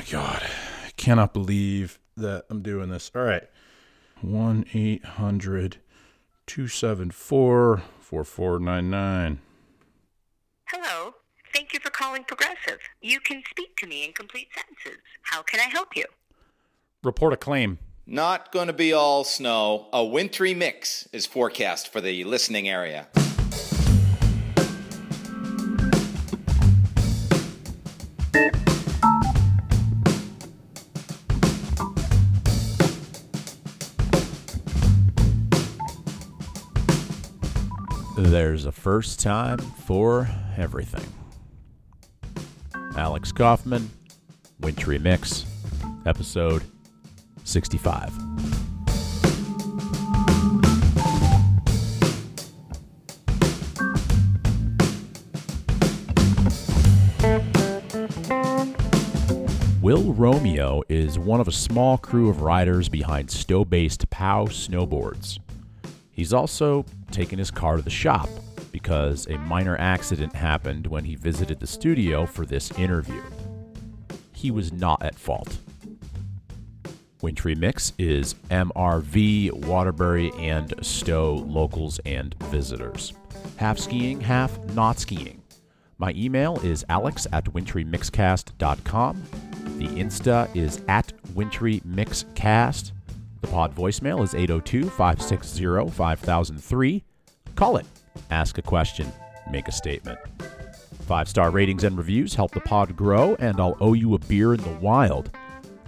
my God. I cannot believe that I'm doing this. All right. 1 800 274 4499. Hello. Thank you for calling Progressive. You can speak to me in complete sentences. How can I help you? Report a claim. Not going to be all snow. A wintry mix is forecast for the listening area. There's a first time for everything. Alex Kaufman, Wintry Mix, episode 65. Will Romeo is one of a small crew of riders behind Stowe based POW Snowboards. He's also taken his car to the shop because a minor accident happened when he visited the studio for this interview. He was not at fault. Wintry Mix is MRV, Waterbury, and Stowe locals and visitors. Half skiing, half not skiing. My email is alex at wintrymixcast.com. The Insta is at wintrymixcast. The pod voicemail is 802 560 5003. Call it. Ask a question. Make a statement. Five star ratings and reviews help the pod grow, and I'll owe you a beer in the wild.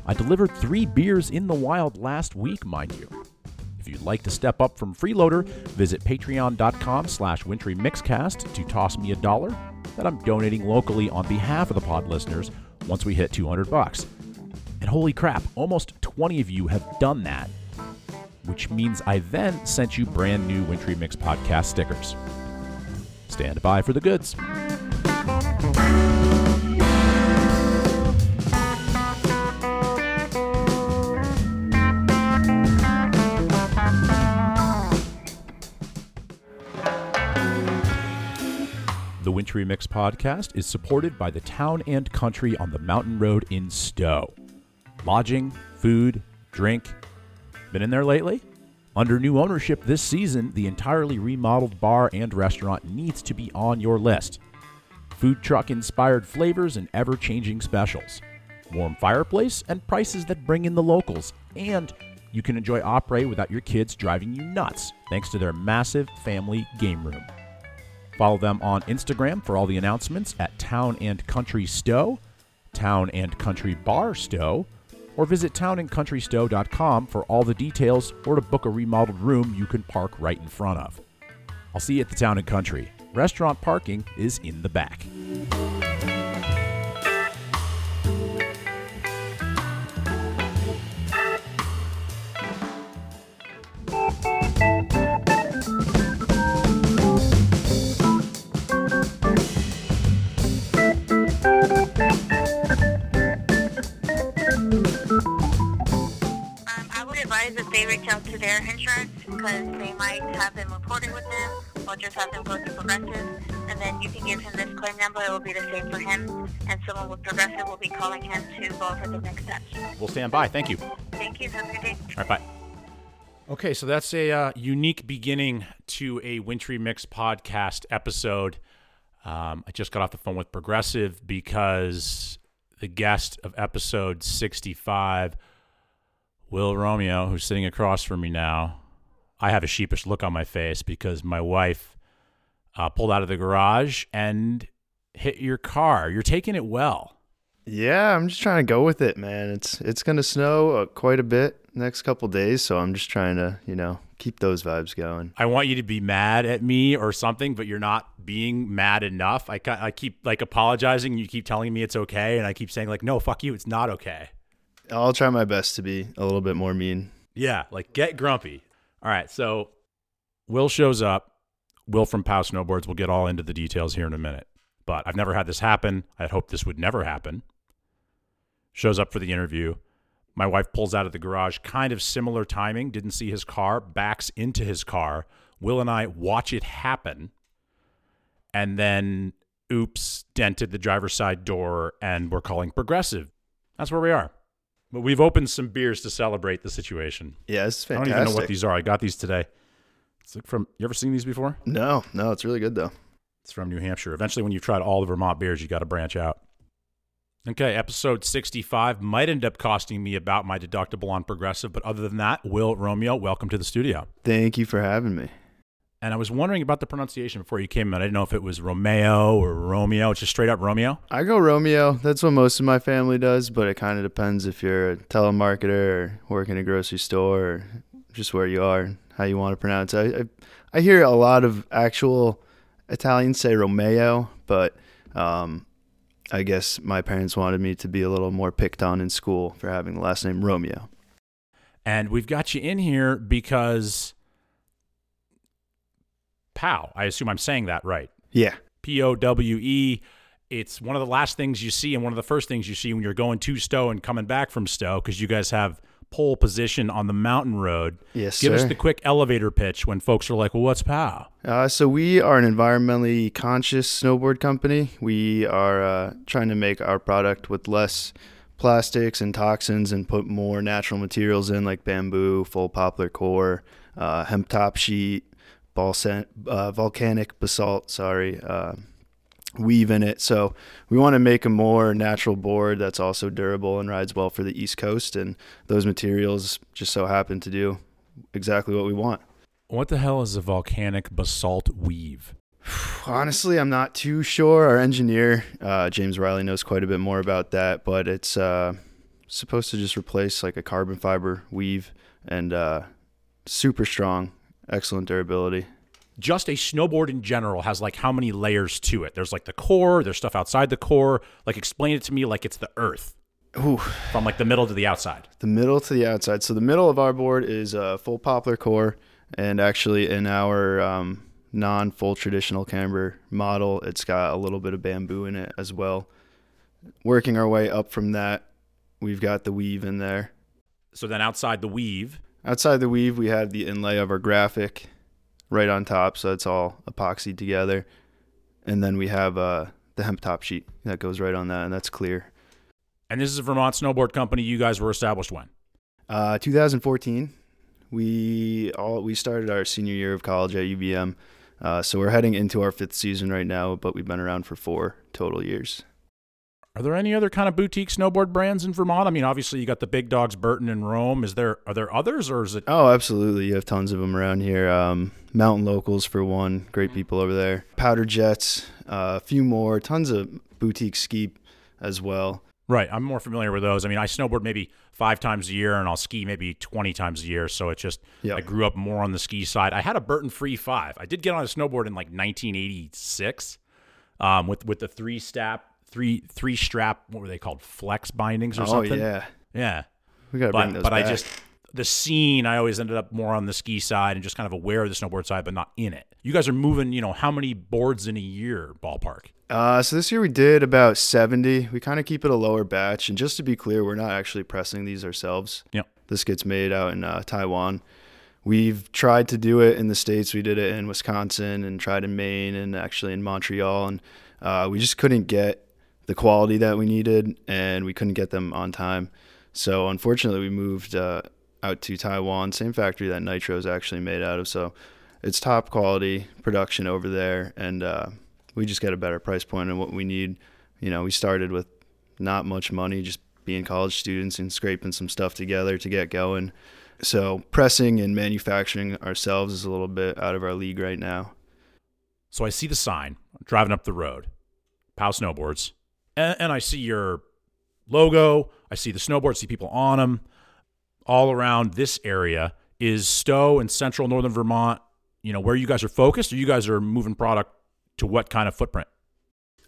I delivered three beers in the wild last week, mind you. If you'd like to step up from freeloader, visit patreon.com slash wintrymixcast to toss me a dollar that I'm donating locally on behalf of the pod listeners once we hit 200 bucks. And holy crap, almost 20 of you have done that, which means I then sent you brand new Wintry Mix podcast stickers. Stand by for the goods. The Wintry Mix podcast is supported by the Town and Country on the Mountain Road in Stowe. Lodging, food, drink. Been in there lately? Under new ownership this season, the entirely remodeled bar and restaurant needs to be on your list. Food truck inspired flavors and ever changing specials. Warm fireplace and prices that bring in the locals. And you can enjoy après without your kids driving you nuts thanks to their massive family game room. Follow them on Instagram for all the announcements at Town and Country Stowe, Town and Country Bar Stowe, or visit townandcountrystowe.com for all the details or to book a remodeled room you can park right in front of. I'll see you at the Town and Country. Restaurant parking is in the back. Advise that they reach out to their insurance because they might have them reported with them or just have them go to Progressive. And then you can give him this claim number. It will be the same for him. And someone with Progressive will be calling him to go over the next steps. We'll stand by. Thank you. Thank you. Have a good day. right, bye. Okay, so that's a uh, unique beginning to a Wintry Mix podcast episode. Um, I just got off the phone with Progressive because the guest of episode 65, Will Romeo, who's sitting across from me now, I have a sheepish look on my face because my wife uh, pulled out of the garage and hit your car. You're taking it well. Yeah, I'm just trying to go with it, man. It's it's gonna snow uh, quite a bit next couple days, so I'm just trying to, you know, keep those vibes going. I want you to be mad at me or something, but you're not being mad enough. I, I keep like apologizing. You keep telling me it's okay, and I keep saying like, no, fuck you, it's not okay. I'll try my best to be a little bit more mean. Yeah, like get grumpy. All right, so Will shows up. Will from Pow Snowboards. We'll get all into the details here in a minute. But I've never had this happen. I'd hoped this would never happen. Shows up for the interview. My wife pulls out of the garage, kind of similar timing, didn't see his car, backs into his car. Will and I watch it happen. And then, oops, dented the driver's side door, and we're calling progressive. That's where we are. But we've opened some beers to celebrate the situation. Yeah, it's fantastic. I don't even know what these are. I got these today. It's like from you ever seen these before? No, no, it's really good though. It's from New Hampshire. Eventually, when you've tried all the Vermont beers, you got to branch out. Okay, episode 65 might end up costing me about my deductible on Progressive, but other than that, Will Romeo, welcome to the studio. Thank you for having me. And I was wondering about the pronunciation before you came in. I didn't know if it was Romeo or Romeo. It's just straight up Romeo. I go Romeo. That's what most of my family does, but it kind of depends if you're a telemarketer or work in a grocery store or just where you are, how you want to pronounce it. I, I, I hear a lot of actual Italians say Romeo, but um, I guess my parents wanted me to be a little more picked on in school for having the last name Romeo. And we've got you in here because POW. I assume I'm saying that right. Yeah. P O W E. It's one of the last things you see and one of the first things you see when you're going to Stowe and coming back from Stowe because you guys have pole position on the mountain road. Yes, Give us the quick elevator pitch when folks are like, well, what's POW? Uh, so we are an environmentally conscious snowboard company. We are uh, trying to make our product with less plastics and toxins and put more natural materials in like bamboo, full poplar core, uh, hemp top sheet, balsa- uh, volcanic basalt, sorry, uh, weave in it. So we want to make a more natural board that's also durable and rides well for the East Coast. And those materials just so happen to do exactly what we want. What the hell is a volcanic basalt weave? Honestly, I'm not too sure. Our engineer, uh, James Riley, knows quite a bit more about that, but it's uh, supposed to just replace like a carbon fiber weave and uh, super strong, excellent durability. Just a snowboard in general has like how many layers to it? There's like the core, there's stuff outside the core. Like explain it to me like it's the earth Ooh, from like the middle to the outside. the middle to the outside. So the middle of our board is a full poplar core, and actually in our um, non-full traditional camber model, it's got a little bit of bamboo in it as well. Working our way up from that, we've got the weave in there. So then outside the weave, Outside the weave, we have the inlay of our graphic right on top, so it's all epoxied together. And then we have uh, the hemp top sheet that goes right on that, and that's clear. and this is a Vermont snowboard company. You guys were established when? Uh, 2014, we all we started our senior year of college at UVM, uh, so we're heading into our fifth season right now, but we've been around for four total years. Are there any other kind of boutique snowboard brands in Vermont? I mean, obviously you got the big dogs, Burton and Rome. Is there are there others, or is it? Oh, absolutely. You have tons of them around here. Um, Mountain Locals, for one. Great people over there. Powder Jets, uh, a few more. Tons of boutique ski as well. Right, I'm more familiar with those. I mean, I snowboard maybe five times a year, and I'll ski maybe 20 times a year. So it's just Yep. I grew up more on the ski side. I had a Burton Free Five. I did get on a snowboard in like 1986, um, with with the three strap three three strap. What were they called? Flex bindings or oh, something? yeah. yeah. We got to bring but those but I just the scene I always ended up more on the ski side and just kind of aware of the snowboard side, but not in it. You guys are moving, you know, how many boards in a year, ballpark? Uh, so this year we did about 70. We kind of keep it a lower batch. And just to be clear, we're not actually pressing these ourselves. Yep. This gets made out in uh, Taiwan. We've tried to do it in the States. We did it in Wisconsin and tried in Maine and actually in Montreal. And uh, we just couldn't get the quality that we needed and we couldn't get them on time. So unfortunately, we moved uh, out to Taiwan, same factory that Nitro is actually made out of. So it's top quality production over there. And uh, we just get a better price point on what we need. You know, we started with not much money, just being college students and scraping some stuff together to get going. So pressing and manufacturing ourselves is a little bit out of our league right now. So I see the sign driving up the road, POW Snowboards, and, and I see your logo. I see the snowboards, see people on them. All around this area is Stowe and central northern Vermont. You know where you guys are focused, or you guys are moving product to what kind of footprint?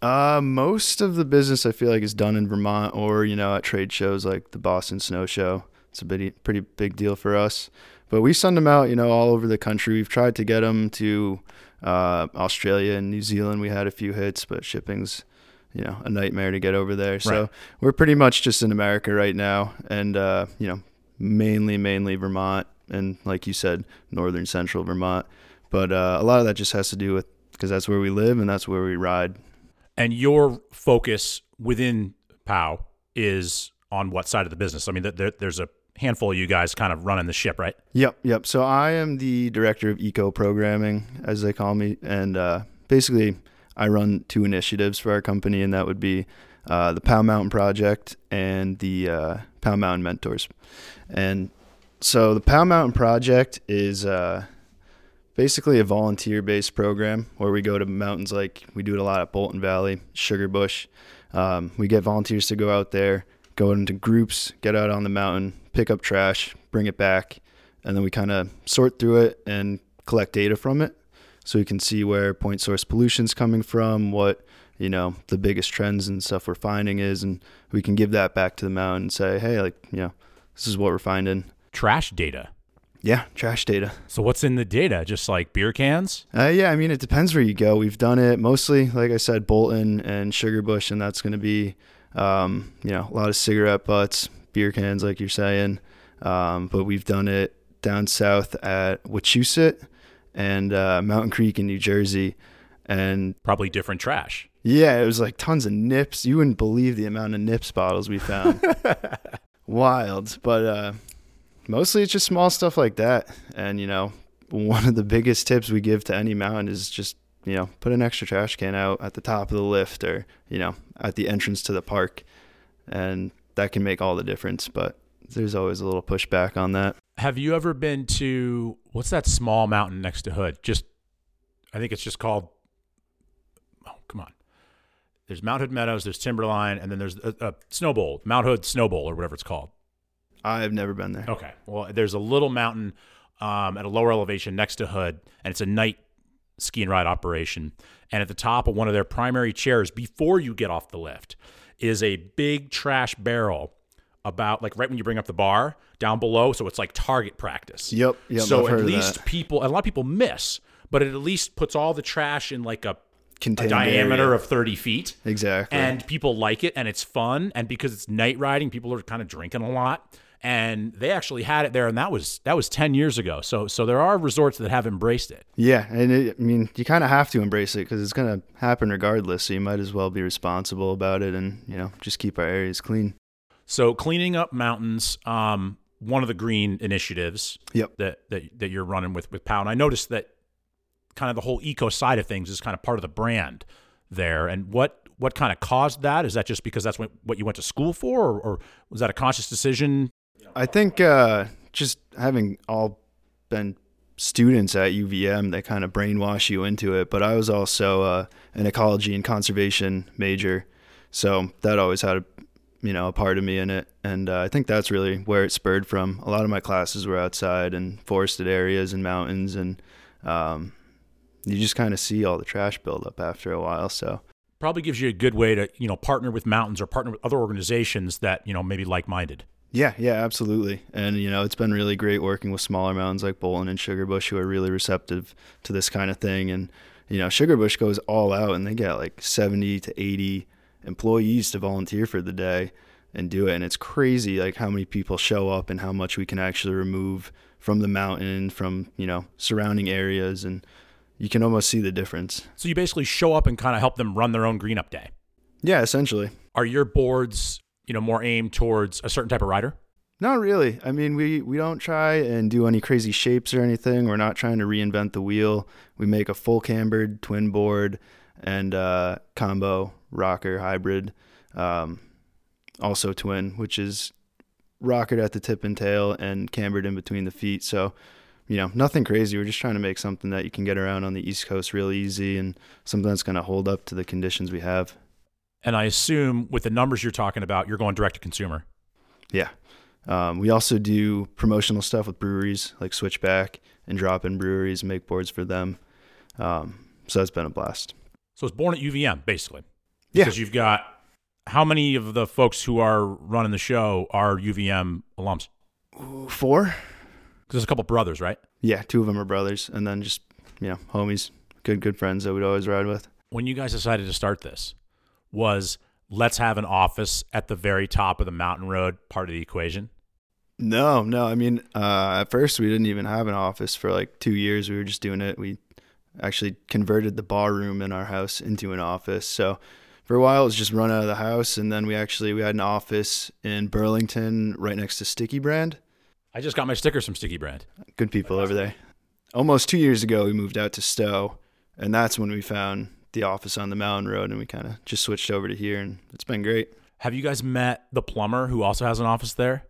Uh, most of the business I feel like is done in Vermont or you know at trade shows like the Boston Snow Show. It's a pretty pretty big deal for us. But we send them out, you know, all over the country. We've tried to get them to uh, Australia and New Zealand. We had a few hits, but shipping's you know a nightmare to get over there. So Right. we're pretty much just in America right now, and uh, you know mainly mainly Vermont and like you said, northern central Vermont. But uh, a lot of that just has to do with because that's where we live and that's where we ride. And your focus within POW is on what side of the business? I mean, there, there's a handful of you guys kind of running the ship, right? Yep, yep. So I am the director of eco programming, as they call me, and uh, basically I run two initiatives for our company, and that would be uh, the POW Mountain Project and the uh, Mountain Mentors. And so the POW Mountain Project is uh, basically a volunteer-based program where we go to mountains like we do it a lot at Bolton Valley, Sugarbush. Um, we get volunteers to go out there, go into groups, get out on the mountain, pick up trash, bring it back, and then we kind of sort through it and collect data from it so we can see where point source pollution is coming from, what you know the biggest trends and stuff we're finding is, and we can give that back to the mountain and say, hey, like you know, this is what we're finding. Trash data. Yeah, trash data. So what's in the data? Just like beer cans? Uh, yeah, I mean it depends where you go. We've done it mostly, like I said, Bolton and Sugarbush, and that's going to be, um, you know, a lot of cigarette butts, beer cans, like you're saying. Um, but we've done it down south at Wachusett and uh, Mountain Creek in New Jersey, and Probably different trash. yeah, it was like tons of nips. You wouldn't believe the amount of nips bottles we found. Wild, but uh, mostly it's just small stuff like that. And you know, one of the biggest tips we give to any mountain is just you know put an extra trash can out at the top of the lift or you know at the entrance to the park, and that can make all the difference. But there's always a little pushback on that. Have you ever been to what's that small mountain next to Hood? Just, I think it's just called. Oh, come on. There's Mount Hood Meadows, there's Timberline, and then there's a, a Snow Bowl, Mount Hood Snow Bowl, or whatever it's called. I've never been there. Okay. Well, there's a little mountain um, at a lower elevation next to Hood, and it's a night ski and ride operation. And at the top of one of their primary chairs, before you get off the lift, is a big trash barrel about like right when you bring up the bar down below. So it's like target practice. Yep, yep, So I've heard at least people, a lot of people miss, but it at least puts all the trash in like a, a diameter area. of 30 feet Exactly. and people like it and it's fun and because it's night riding people are kind of drinking a lot and they actually had it there and that was that was 10 years ago so so there are resorts that have embraced it Yeah, and it, I mean, you kind of have to embrace it because it's going to happen regardless. So you might as well be responsible about it, and you know, just keep our areas clean. So cleaning up mountains um one of the green initiatives Yep. that that, that you're running with with pow. And i noticed that kind of the whole eco side of things is kind of part of the brand there. And what what kind of caused that? Is that just because that's what, what you went to school for or, or was that a conscious decision? I think uh, just having all been students at UVM, they kind of brainwash you into it. But I was also uh, an ecology and conservation major, so that always had a you know a part of me in it. And uh, I think that's really where it spurred from. A lot of my classes were outside in forested areas and mountains, and um, you just kind of see all the trash buildup after a while. So probably gives you a good way to you know partner with mountains or partner with other organizations that you know maybe like-minded Yeah, yeah, absolutely. And you know, it's been really great working with smaller mountains like Bolton and Sugarbush who are really receptive to this kind of thing. And you know, Sugarbush goes all out and they get like 70 to 80 employees to volunteer for the day and do it. And it's crazy like how many people show up and how much we can actually remove from the mountain, from, you know, surrounding areas and you can almost see the difference. so you basically show up and kind of help them run their own green up day Yeah, essentially. are your boards you know more aimed towards a certain type of rider Not really. I mean, we, we don't try and do any crazy shapes or anything. We're not trying to reinvent the wheel. We make a full cambered twin board and uh, combo rocker hybrid, um, also twin, which is rockered at the tip and tail and cambered in between the feet. So, you know, nothing crazy. We're just trying to make something that you can get around on the East Coast real easy and something that's going to hold up to the conditions we have. and i assume with the numbers you're talking about you're going direct to consumer Yeah. Um, we also do promotional stuff with breweries like Switchback and drop in breweries make boards for them. Um, so it's been a blast. so it's born at uvm basically Yeah. because you've got how many of the folks who are running the show are uvm alums Four? because there's a couple brothers right Yeah, two of them are brothers, and then just you know homies, good good friends that we'd always ride with. when you guys decided to start this was let's have an office at the very top of the mountain road part of the equation No, no. I mean, uh, at first we didn't even have an office for like two years. We were just doing it. We actually converted the bar room in our house into an office. So for a while it was just run out of the house, and then we actually we had an office in Burlington, right next to Sticky Brand. I just got my stickers from Sticky Brand. Good people over there. Almost two years ago, we moved out to Stowe, and that's when we found the office on the Mountain Road, and we kind of just switched over to here, and it's been great. Have you guys met the plumber who also has an office there?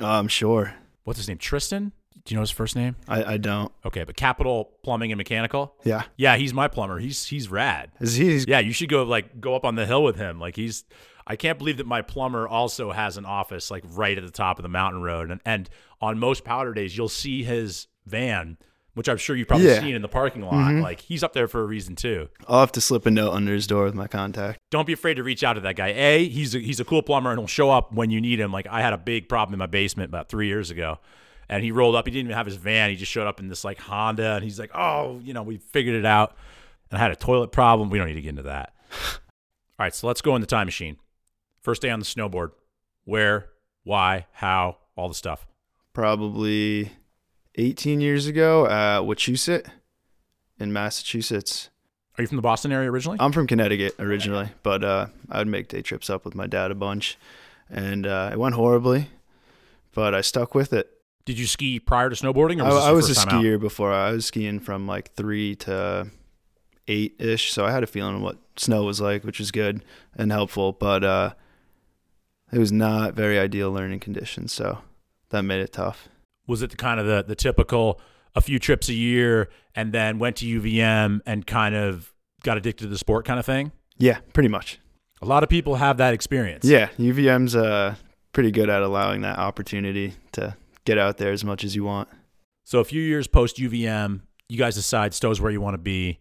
Uh, I'm sure. What's his name? Tristan? Do you know his first name? I, I don't. Okay, but Capital Plumbing and Mechanical. Yeah. Yeah, he's my plumber. He's he's rad. Is he? Yeah, you should go like go up on the hill with him. Like he's I can't believe that my plumber also has an office like right at the top of the mountain road. And and on most powder days you'll see his van, which I'm sure you've probably Yeah. seen in the parking lot. Mm-hmm. Like he's up there for a reason too. I'll have to slip a note under his door with my contact. Don't be afraid to reach out to that guy. A, he's a, he's a cool plumber and he'll show up when you need him. Like I had a big problem in my basement about three years ago, and he rolled up. He didn't even have his van. He just showed up in this like Honda, and he's like, "Oh, you know, we figured it out." And I had a toilet problem. We don't need to get into that. All right, so let's go in the time machine. First day on the snowboard. Where, why, how, all the stuff. Probably 18 years ago at Wachusett in Massachusetts. Are you from the Boston area originally? I'm from Connecticut originally, but uh, I would make day trips up with my dad a bunch, and uh, it went horribly, but I stuck with it. Did you ski prior to snowboarding, or I, was this I was a time out? skier before. I was skiing from like three to eight ish, so I had a feeling of what snow was like, which was good and helpful. But uh, it was not very ideal learning conditions, so that made it tough. was it the kind of the, the typical a few trips a year and then went to UVM and kind of got addicted to the sport kind of thing? Yeah, pretty much. A lot of people have that experience. Yeah, UVM's uh, pretty good at allowing that opportunity to get out there as much as you want. So a few years post UVM, you guys decide Stowe's where you want to be.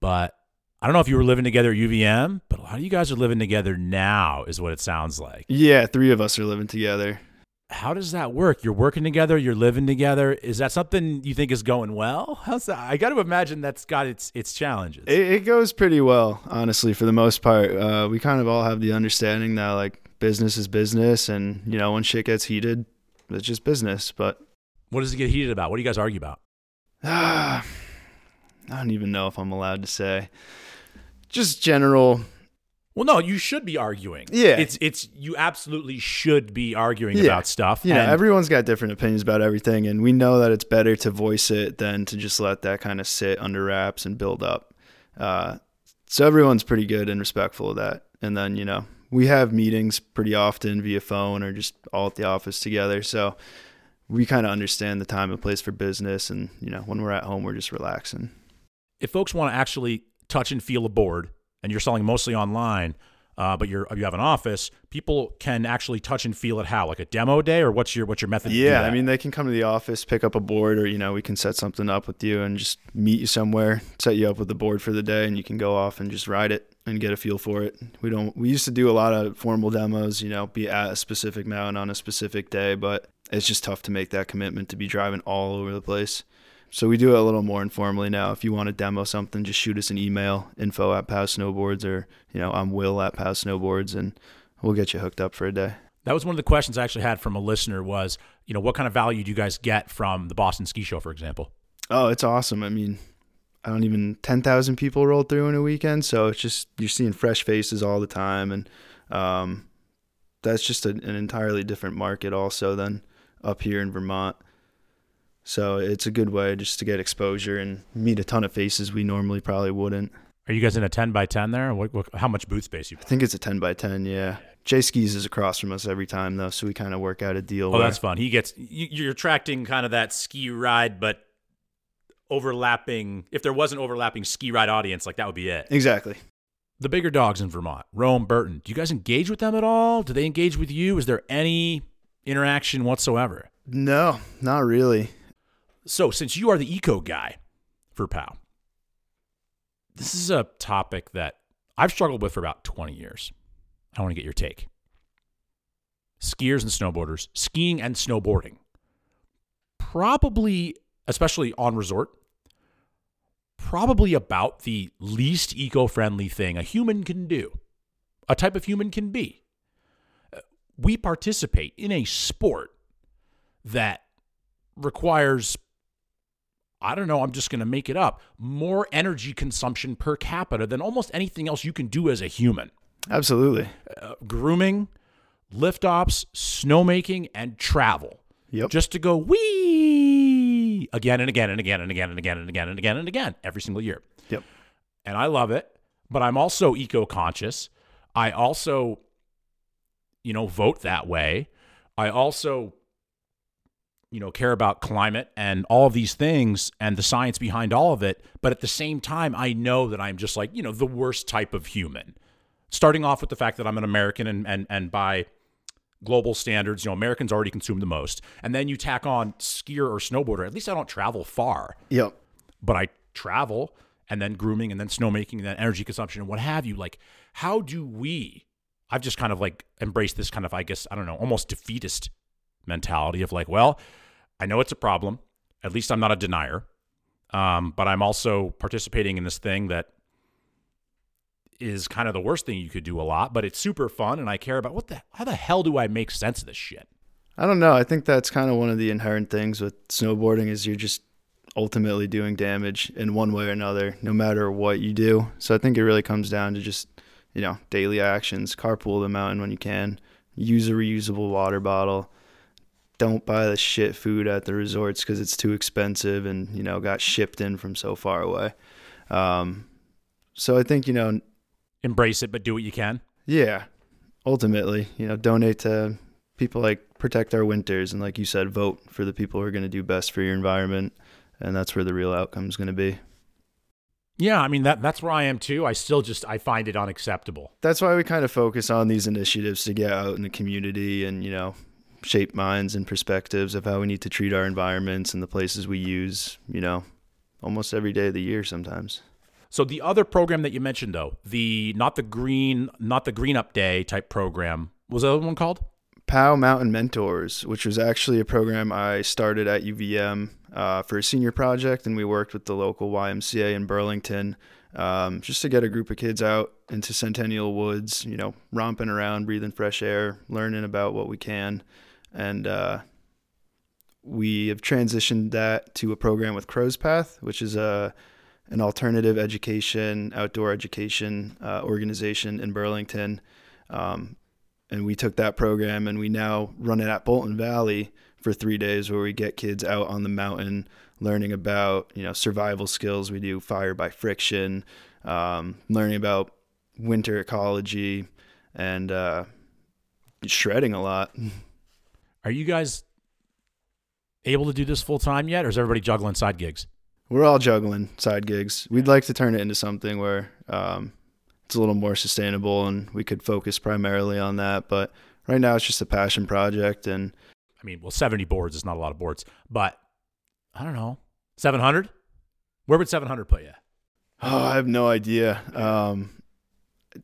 But I don't know if you were living together at UVM, but a lot of you guys are living together now, is what it sounds like. Yeah, three of us are living together. How does that work? You're working together, you're living together. Is that something you think is going well? How's that? I got to imagine that's got its its challenges. It, it goes pretty well, honestly, for the most part. Uh, we kind of all have the understanding that like business is business, and you know when shit gets heated, it's just business. But what does it get heated about? What do you guys argue about? ah, I don't even know if I'm allowed to say. Just general. Well, no, you should be arguing. Yeah. it's it's you absolutely should be arguing Yeah. about stuff. Yeah, and everyone's got different opinions about everything, and we know that it's better to voice it than to just let that kind of sit under wraps and build up. Uh, so everyone's pretty good and respectful of that. And then, you know, we have meetings pretty often via phone or just all at the office together. So we kind of understand the time and place for business. And, you know, when we're at home, we're just relaxing. if folks want to actually touch and feel a board, and you're selling mostly online, uh, but you're you have an office, people can actually touch and feel it. How like a demo day, or what's your what's your method? Yeah, I mean, they can come to the office, pick up a board, or you know, we can set something up with you and just meet you somewhere, set you up with the board for the day, and you can go off and just ride it and get a feel for it. We don't. We used to do a lot of formal demos, you know, be at a specific mountain on a specific day, but it's just tough to make that commitment to be driving all over the place. So we do it a little more informally now. If you want to demo something, just shoot us an email, info at Pow Snowboards, or you know, I'm Will at Pow Snowboards, and we'll get you hooked up for a day. that was one of the questions I actually had from a listener. Was you know what kind of value do you guys get from the Boston Ski Show, for example? Oh, it's awesome. I mean, I don't even 10,000 people roll through in a weekend. So it's just, you're seeing fresh faces all the time. And um, that's just a, an entirely different market also than up here in Vermont. So it's a good way just to get exposure and meet a ton of faces we normally probably wouldn't. Are you guys in a ten by ten there? What, what, how much booth space you? I think it's a 10 by 10. Yeah. J Skis is across from us every time though. So we kind of work out a deal. Oh, where- that's fun. He gets you, you're attracting kind of that ski ride, but overlapping. If there was an overlapping ski ride audience, like that would be it. exactly. the bigger dogs in Vermont, Rome, Burton, do you guys engage with them at all? Do they engage with you? Is there any interaction whatsoever? No, not really. So, since you are the eco guy for POW, this is a topic that I've struggled with for about 20 years. I want to get your take. Skiers and snowboarders, skiing and snowboarding, probably, especially on resort, probably about the least eco friendly thing a human can do, a type of human can be. We participate in a sport that requires I don't know, I'm just going to make it up, more energy consumption per capita than almost anything else you can do as a human. Absolutely. Uh, grooming, lift ops, snowmaking, and travel. Yep. Just to go wee again and again and again and again and again and again and again and again every single year. Yep. And I love it, but I'm also eco conscious. I also, you know, vote that way. I also you know care about climate and all of these things and the science behind all of it but at the same time i know that i'm just like you know the worst type of human. Starting off with the fact that i'm an american and and, and by global standards you know americans already consume the most. And then you tack on skier or snowboarder at least i don't travel far. Yep. but i travel and then grooming and then snowmaking and then energy consumption and what have you. Like how do we i've just kind of like embraced this kind of i guess i don't know almost defeatist mentality of like, well, I know it's a problem. At least I'm not a denier. Um, but I'm also participating in this thing that is kind of the worst thing you could do a lot, but it's super fun and I care about what the how the hell do I make sense of this shit? I don't know. I think that's kind of one of the inherent things with snowboarding is you're just ultimately doing damage in one way or another, no matter what you do. So I think it really comes down to just, you know, daily actions, carpool the mountain when you can, use a reusable water bottle, don't buy the shit food at the resorts because it's too expensive and you know got shipped in from so far away. Um, so I think you know, Embrace it, but do what you can. yeah, ultimately, you know, donate to people like protect our winters and like you said, vote for the people who are going to do best for your environment, and that's where the real outcome is going to be. Yeah, I mean that that's where I am too. I still just I find it unacceptable. That's why we kind of focus on these initiatives to get out in the community and you know shape minds and perspectives of how we need to treat our environments and the places we use, you know, almost every day of the year sometimes. So the other program that you mentioned though, the not the green not the green up day type program, was that one called? POW Mountain Mentors, which was actually a program I started at UVM uh, for a senior project, and we worked with the local YMCA in Burlington um, just to get a group of kids out into Centennial Woods, you know, romping around, breathing fresh air, learning about what we can. And uh, we have transitioned that to a program with Crow's Path, which is a an alternative education, outdoor education uh, organization in Burlington. Um, and we took that program and we now run it at Bolton Valley for three days where we get kids out on the mountain learning about you know survival skills we do fire by friction um, learning about winter ecology and uh, shredding a lot Are you guys able to do this full time yet, or is everybody juggling side gigs? we're all juggling side gigs we'd like to turn it into something where um, it's a little more sustainable and we could focus primarily on that but right now it's just a passion project and I mean, well, 70 boards is not a lot of boards, but I don't know. 700? Where would 700 put you? Oh, I have no idea. Um,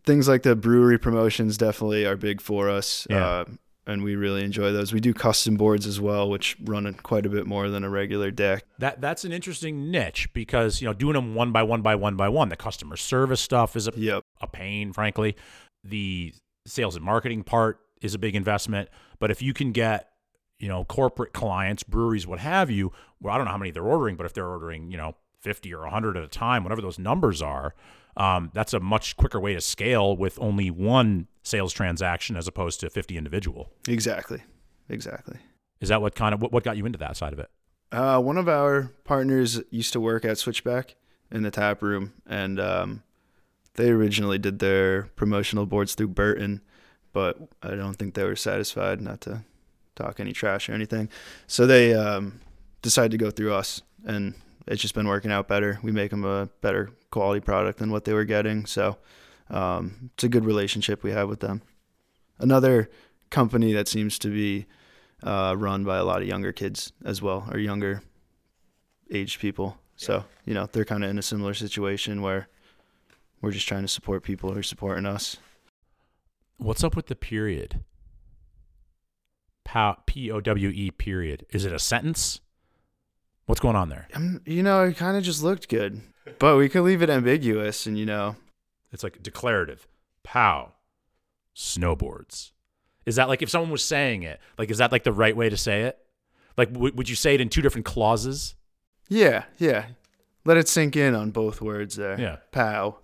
things like the brewery promotions definitely are big for us, Yeah. uh, and we really enjoy those. We do custom boards as well, which run quite a bit more than a regular deck. That that's an interesting niche because, you know, doing them one by one by one by one, the customer service stuff is a, Yep. a pain, frankly. The sales and marketing part is a big investment, but if you can get, you know, corporate clients, breweries, what have you, well, I don't know how many they're ordering, but if they're ordering, you know, 50 or 100 at a time, whatever those numbers are, um, that's a much quicker way to scale with only one sales transaction as opposed to 50 individual. Exactly. Exactly. Is that what kind of what, what got you into that side of it? Uh, one of our partners used to work at Switchback in the tap room, and um, they originally did their promotional boards through Burton, but I don't think they were satisfied. Not to talk any trash or anything, so they um, decided to go through us, and it's just been working out better. We make them a better quality product than what they were getting, so um, it's a good relationship we have with them. Another company that seems to be uh, run by a lot of younger kids as well, or younger aged people. So, you know, they're kind of in a similar situation where we're just trying to support people who are supporting us. What's up with the period? P O W E period. Is it a sentence? What's going on there? Um, you know, it kind of just looked good, but we could leave it ambiguous and, you know, It's like declarative. Pow. Snowboards. Is that like if someone was saying it? Like, is that like the right way to say it? Like, w- would you say it in two different clauses? Yeah, yeah. Let it sink in on both words there. Yeah. Pow,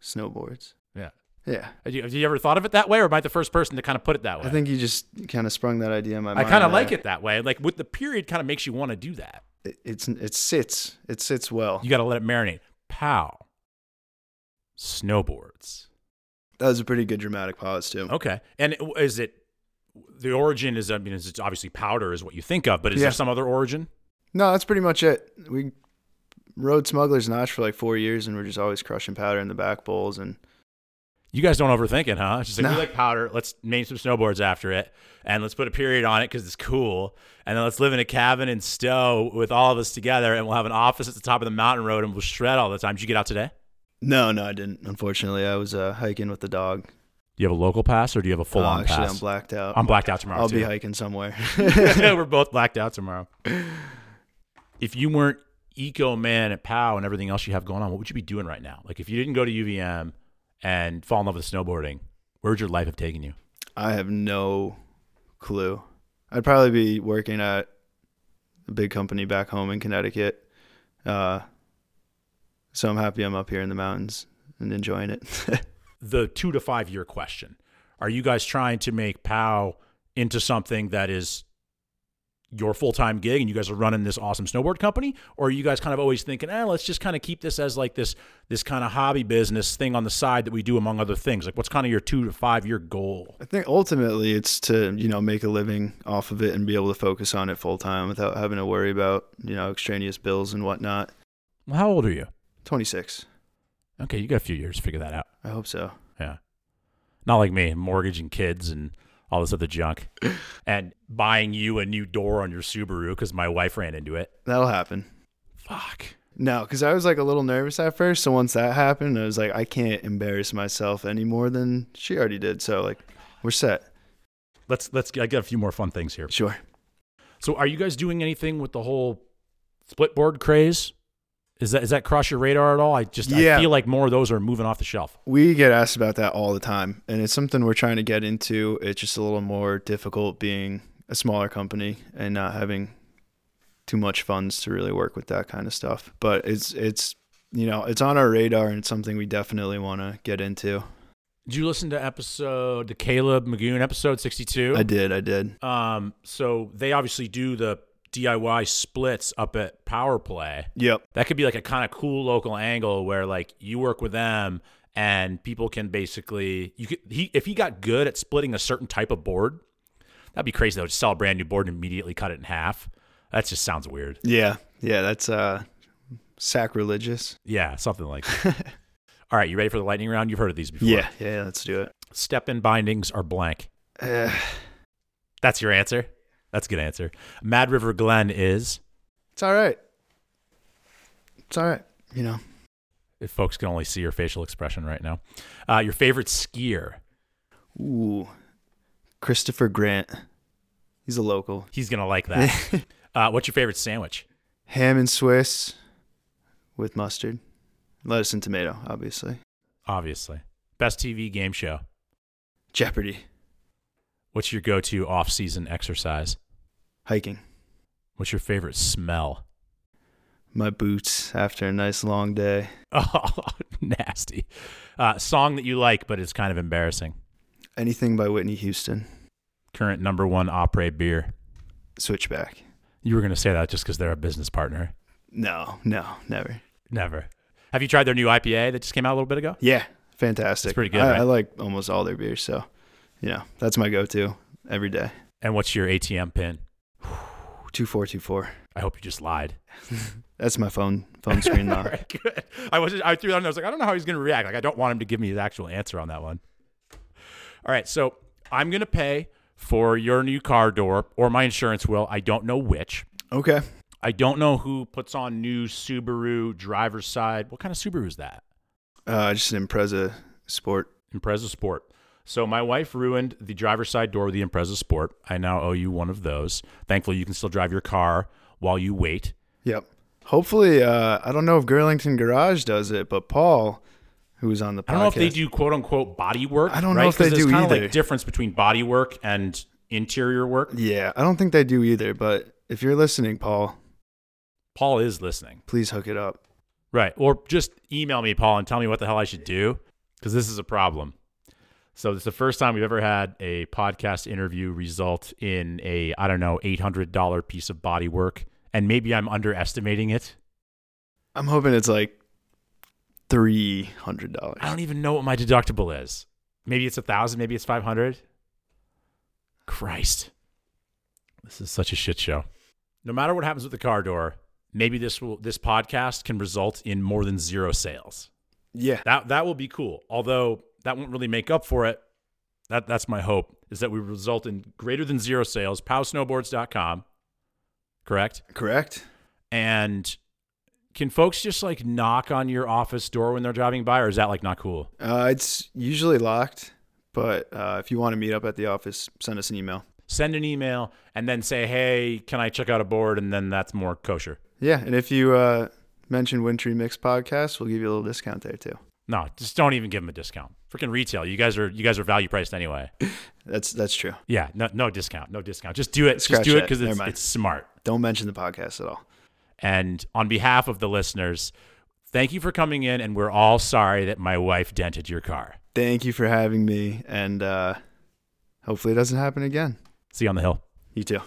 snowboards. Yeah. Yeah. Have you, have you ever thought of it that way, or am I the first person to kind of put it that way? I think you just kind of sprung that idea in my I mind. kind of like it that way. Like with the period, kind of makes you want to do that. It, it's it sits. It sits well. You got to let it marinate. Pow. Snowboards. That was a pretty good dramatic pause too. Okay. And is it the origin? Is I mean, is it's obviously powder is what you think of, but is Yeah. there some other origin? No, that's pretty much it. We rode Smuggler's Notch for like four years, and we're just always crushing powder in the back bowls. And You guys don't overthink it, huh? It's just like we like powder. Let's name some snowboards after it, and let's put a period on it because it's cool. And then let's live in a cabin in Stowe with all of us together, and we'll have an office at the top of the mountain road, and we'll shred all the time. Did you get out today? no, no, I didn't. Unfortunately, I was uh, hiking with the dog. Do you have a local pass or do you have a full on actually, pass? I'm blacked out. I'm blacked out tomorrow. I'll too. be hiking somewhere. We're both blacked out tomorrow. If you weren't eco man at POW and everything else you have going on, what would you be doing right now? Like if you didn't go to UVM and fall in love with snowboarding, where would your life have taken you? I have no clue. I'd probably be working at a big company back home in Connecticut. Uh, so I'm happy I'm up here in the mountains and enjoying it. The two to five year question. Are you guys trying to make POW into something that is your full time gig and you guys are running this awesome snowboard company? Or are you guys kind of always thinking, eh, let's just kind of keep this as like this this kind of hobby business thing on the side that we do among other things? Like what's kind of your two to five year goal? I think ultimately it's to, you know, make a living off of it and be able to focus on it full time without having to worry about, you know, extraneous bills and whatnot. Well, how old are you? 26. Okay, you got a few years to figure that out. I hope so. Yeah. Not like me, mortgage and kids and all this other junk. and buying you a new door on your Subaru because my wife ran into it. That'll happen. Fuck. No, because I was like a little nervous at first. So once that happened, I was like, I can't embarrass myself any more than she already did. So like, we're set. Let's let's I got a few more fun things here. Sure. So are you guys doing anything with the whole split board craze? Is that is that cross your radar at all? I just Yeah. I feel like more of those are moving off the shelf. We get asked about that all the time, and it's something we're trying to get into. It's just a little more difficult being a smaller company and not having too much funds to really work with that kind of stuff. But it's it's you know it's on our radar and it's something we definitely want to get into. Did you listen to episode the Caleb Magoon episode sixty two? I did, I did. Um, so they obviously do the DIY splits up at Power Play. Yep. That could be like a kind of cool local angle where like you work with them and people can basically you could he if he got good at splitting a certain type of board, that'd be crazy though. Just sell a brand new board and immediately cut it in half. That just sounds weird. Yeah, yeah. That's uh sacrilegious. Yeah, something like that. All right, you ready for the lightning round? You've heard of these before. Yeah, yeah. Let's do it. Step in bindings are blank. Uh, That's your answer. That's a good answer. Mad River Glen is it's all right. It's all right. You know, if folks can only see your facial expression right now. Uh, your favorite skier. ooh, Christopher Grant. He's a local. He's gonna like that. uh, what's your favorite sandwich? Ham and Swiss with mustard, lettuce and tomato, obviously. Obviously. Best TV game show. Jeopardy, What's your go-to off-season exercise? hiking, What's your favorite smell? my boots after a nice long day. Oh, nasty. Uh, song that you like, but it's kind of embarrassing. Anything by Whitney Houston. Current number one après beer. Switchback. You were going to say that just because they're a business partner. No, no, never. Never. Have you tried their new IPA that just came out a little bit ago? Yeah, fantastic. It's pretty good, I, right? I like almost all their beers, so you know that's my go-to every day. And what's your ATM pin? Two four two four. I hope you just lied. That's my phone phone screen now. right. I was I threw that on. I was like, I don't know how he's going to react. Like, I don't want him to give me his actual answer on that one. All right, so I'm going to pay for your new car door, or my insurance will. I don't know which. Okay. I don't know who puts on new Subaru driver's side. What kind of Subaru is that? Uh, just an Impreza Sport. Impreza Sport. So my wife ruined the driver's side door of the Impreza Sport. I now owe you one of those. Thankfully, you can still drive your car while you wait. Yep. Hopefully, uh, I don't know if Girlington Garage does it, but Paul, who was on the podcast, I don't know if they do quote unquote body work. I don't know right? if they do kind of either. like difference between body work and interior work. Yeah, I don't think they do either. But if you're listening, Paul, Paul is listening. Please hook it up. Right. Or just email me, Paul, and tell me what the hell I should do because this is a problem. So it's the first time we've ever had a podcast interview result in a, I don't know, $800 piece of body work. And maybe I'm underestimating it. I'm hoping it's like three hundred dollars. I don't even know what my deductible is. Maybe it's a thousand, maybe it's 500. Christ. This is such a shit show. No matter what happens with the car door, maybe this will this podcast can result in more than zero sales. Yeah, That that will be cool. Although that won't really make up for it. That that's my hope is that we result in greater than zero sales. PowSnowboards.com. Correct? correct. And can folks just like knock on your office door when they're driving by, or is that like not cool? Uh, it's usually locked, but uh, if you want to meet up at the office, send us an email. Send an email and then say, "Hey, can I check out a board?" And then that's more kosher. Yeah, and if you uh, mention Wintry Mix Podcast, we'll give you a little discount there too. No, just don't even give them a discount. Freaking retail. You guys are you guys are value priced anyway. That's that's true. Yeah, no no discount, no discount. Just do it. Scratch just do it because it's it's smart. Don't mention the podcast at all. And on behalf of the listeners, thank you for coming in. And we're all sorry that my wife dented your car. Thank you for having me, and uh, hopefully it doesn't happen again. See you on the hill. You too.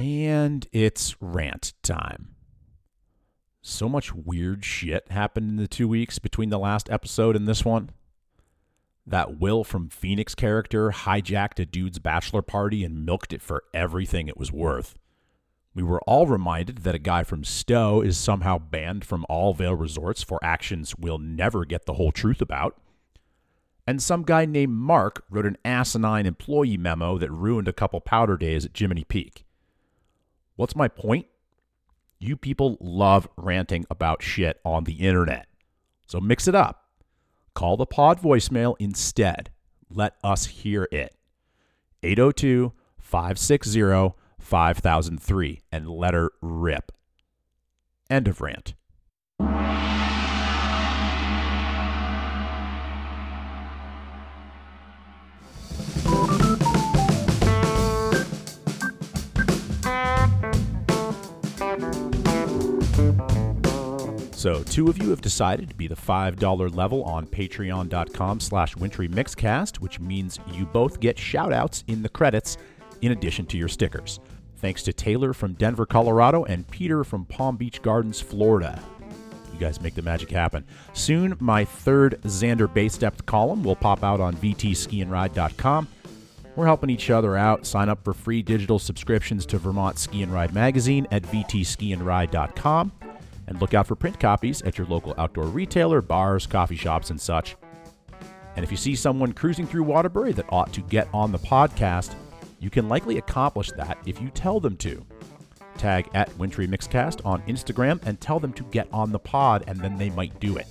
And it's rant time. So much weird shit happened in the two weeks between the last episode and this one. That Will from Phoenix character hijacked a dude's bachelor party and milked it for everything it was worth. We were all reminded that a guy from Stowe is somehow banned from all Vail resorts for actions we'll never get the whole truth about. And some guy named Mark wrote an asinine employee memo that ruined a couple powder days at Jiminy Peak. What's my point? You people love ranting about shit on the internet. So mix it up. Call the pod voicemail instead. Let us hear it. 802 560 5003 and let her rip. End of rant. So, two of you have decided to be the $5 level on patreon.com slash wintry mixcast, which means you both get shout-outs in the credits in addition to your stickers. Thanks to Taylor from Denver, Colorado, and Peter from Palm Beach Gardens, Florida. You guys make the magic happen. Soon, my third Xander Base Depth column will pop out on vtskiandride.com. We're helping each other out. Sign up for free digital subscriptions to Vermont Ski and Ride magazine at vtskiandride.com. And look out for print copies at your local outdoor retailer, bars, coffee shops, and such. And if you see someone cruising through Waterbury that ought to get on the podcast, you can likely accomplish that if you tell them to. Tag at Wintry Mixcast on Instagram and tell them to get on the pod, and then they might do it.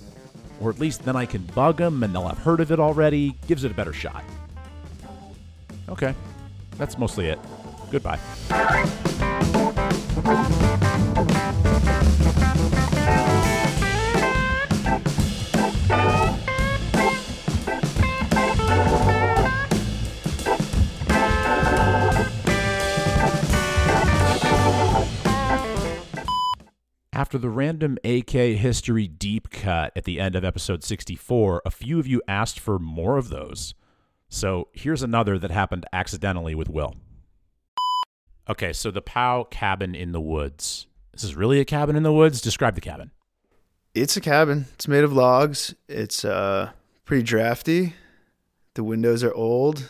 Or at least then I can bug them and they'll have heard of it already, gives it a better shot. Okay, that's mostly it. Goodbye. After the random AK history deep cut at the end of episode 64, a few of you asked for more of those. So here's another that happened accidentally with Will. Okay, so the POW cabin in the woods. This is really a cabin in the woods? Describe the cabin. It's a cabin. It's made of logs. It's uh pretty drafty. The windows are old.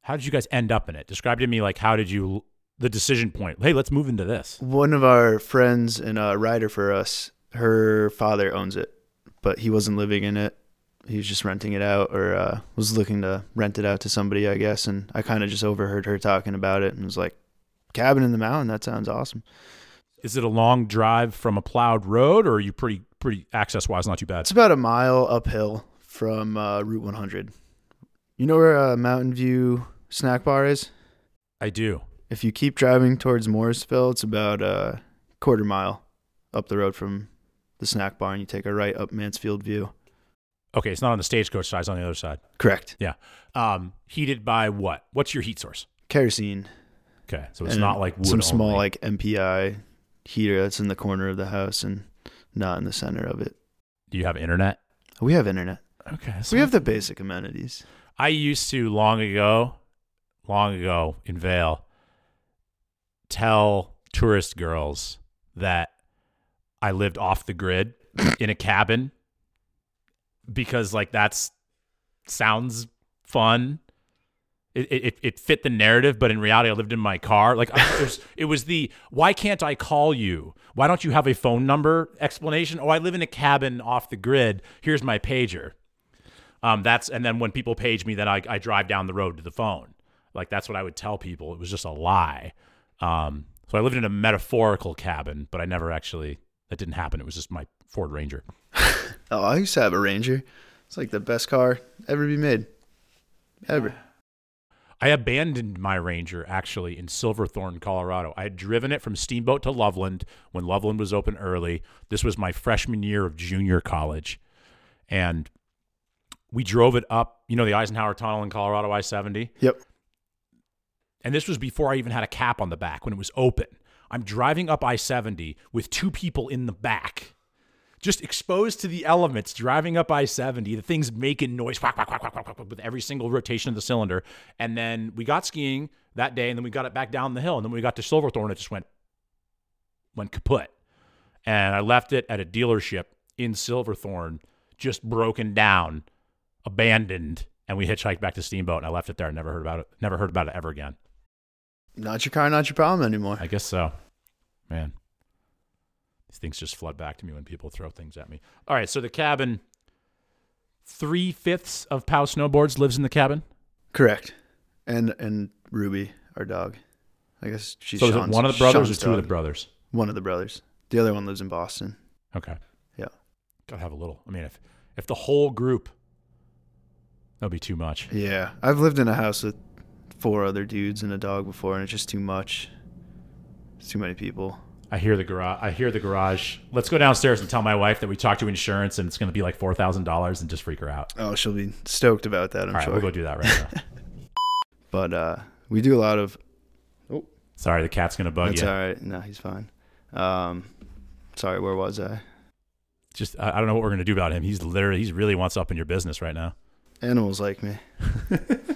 How did you guys end up in it? Describe to me like how did you the decision point. Hey, let's move into this. One of our friends and a rider for us, her father owns it, but he wasn't living in it. He was just renting it out or uh, was looking to rent it out to somebody, I guess. And I kind of just overheard her talking about it and was like, cabin in the mountain, that sounds awesome. Is it a long drive from a plowed road or are you pretty pretty access wise not too bad? It's about a mile uphill from uh, Route 100. You know where uh, Mountain View Snack Bar is? I do. If you keep driving towards Morrisville, it's about a quarter mile up the road from the snack bar, and you take a right up Mansfield View. Okay, it's not on the stagecoach side; it's on the other side. Correct. Yeah. Um, heated by what? What's your heat source? Kerosene. Okay, so it's and not like wood some small like MPI heater that's in the corner of the house and not in the center of it. Do you have internet? We have internet. Okay, so We have the basic amenities. I used to long ago, long ago in Vail, tell tourist girls that I lived off the grid in a cabin because like that's sounds fun. It, it it fit the narrative, but in reality, I lived in my car. Like I, there's, it was the why can't I call you? Why don't you have a phone number explanation? Oh, I live in a cabin off the grid. Here's my pager. Um, that's and then when people page me, then I, I drive down the road to the phone. Like that's what I would tell people. It was just a lie. Um, so I lived in a metaphorical cabin, but I never actually that didn't happen. It was just my Ford Ranger. Oh, I used to have a Ranger. It's like the best car ever be made. Ever. I abandoned my Ranger actually in Silverthorne, Colorado. I had driven it from Steamboat to Loveland when Loveland was open early. This was my freshman year of junior college. And we drove it up, you know, the Eisenhower Tunnel in Colorado, I 70. Yep. And this was before I even had a cap on the back when it was open. I'm driving up I 70 with two people in the back, just exposed to the elements, driving up I 70. The thing's making noise whack, whack, whack, with every single rotation of the cylinder. And then we got skiing that day, and then we got it back down the hill. And then we got to Silverthorne, it just went, went kaput. And I left it at a dealership in Silverthorne, just broken down, abandoned. And we hitchhiked back to Steamboat, and I left it there. and Never heard about it. Never heard about it ever again. Not your car, not your problem anymore. I guess so. Man. These things just flood back to me when people throw things at me. All right, so the cabin, three fifths of Pow Snowboards lives in the cabin. Correct. And and Ruby, our dog. I guess she's so is it Sean's, one of the brothers Sean's or two of the brothers? One of the brothers. The other one lives in Boston. Okay. Yeah. Gotta have a little. I mean, if if the whole group, that'd be too much. Yeah. I've lived in a house with four other dudes and a dog before, and it's just too much. It's too many people. I hear the garage. I hear the garage. Let's go downstairs and tell my wife that we talked to insurance and it's going to be like four thousand dollars and just freak her out. Oh, she'll be stoked about that, I'm All right, sure. we'll go do that right now. but uh, we do a lot of. Sorry, the cat's going to bug That's you. all right. No, he's fine. Um, sorry, where was I? Just I, I don't know what we're going to do about him. He's literally he's really wants up in your business right now. Animals like me.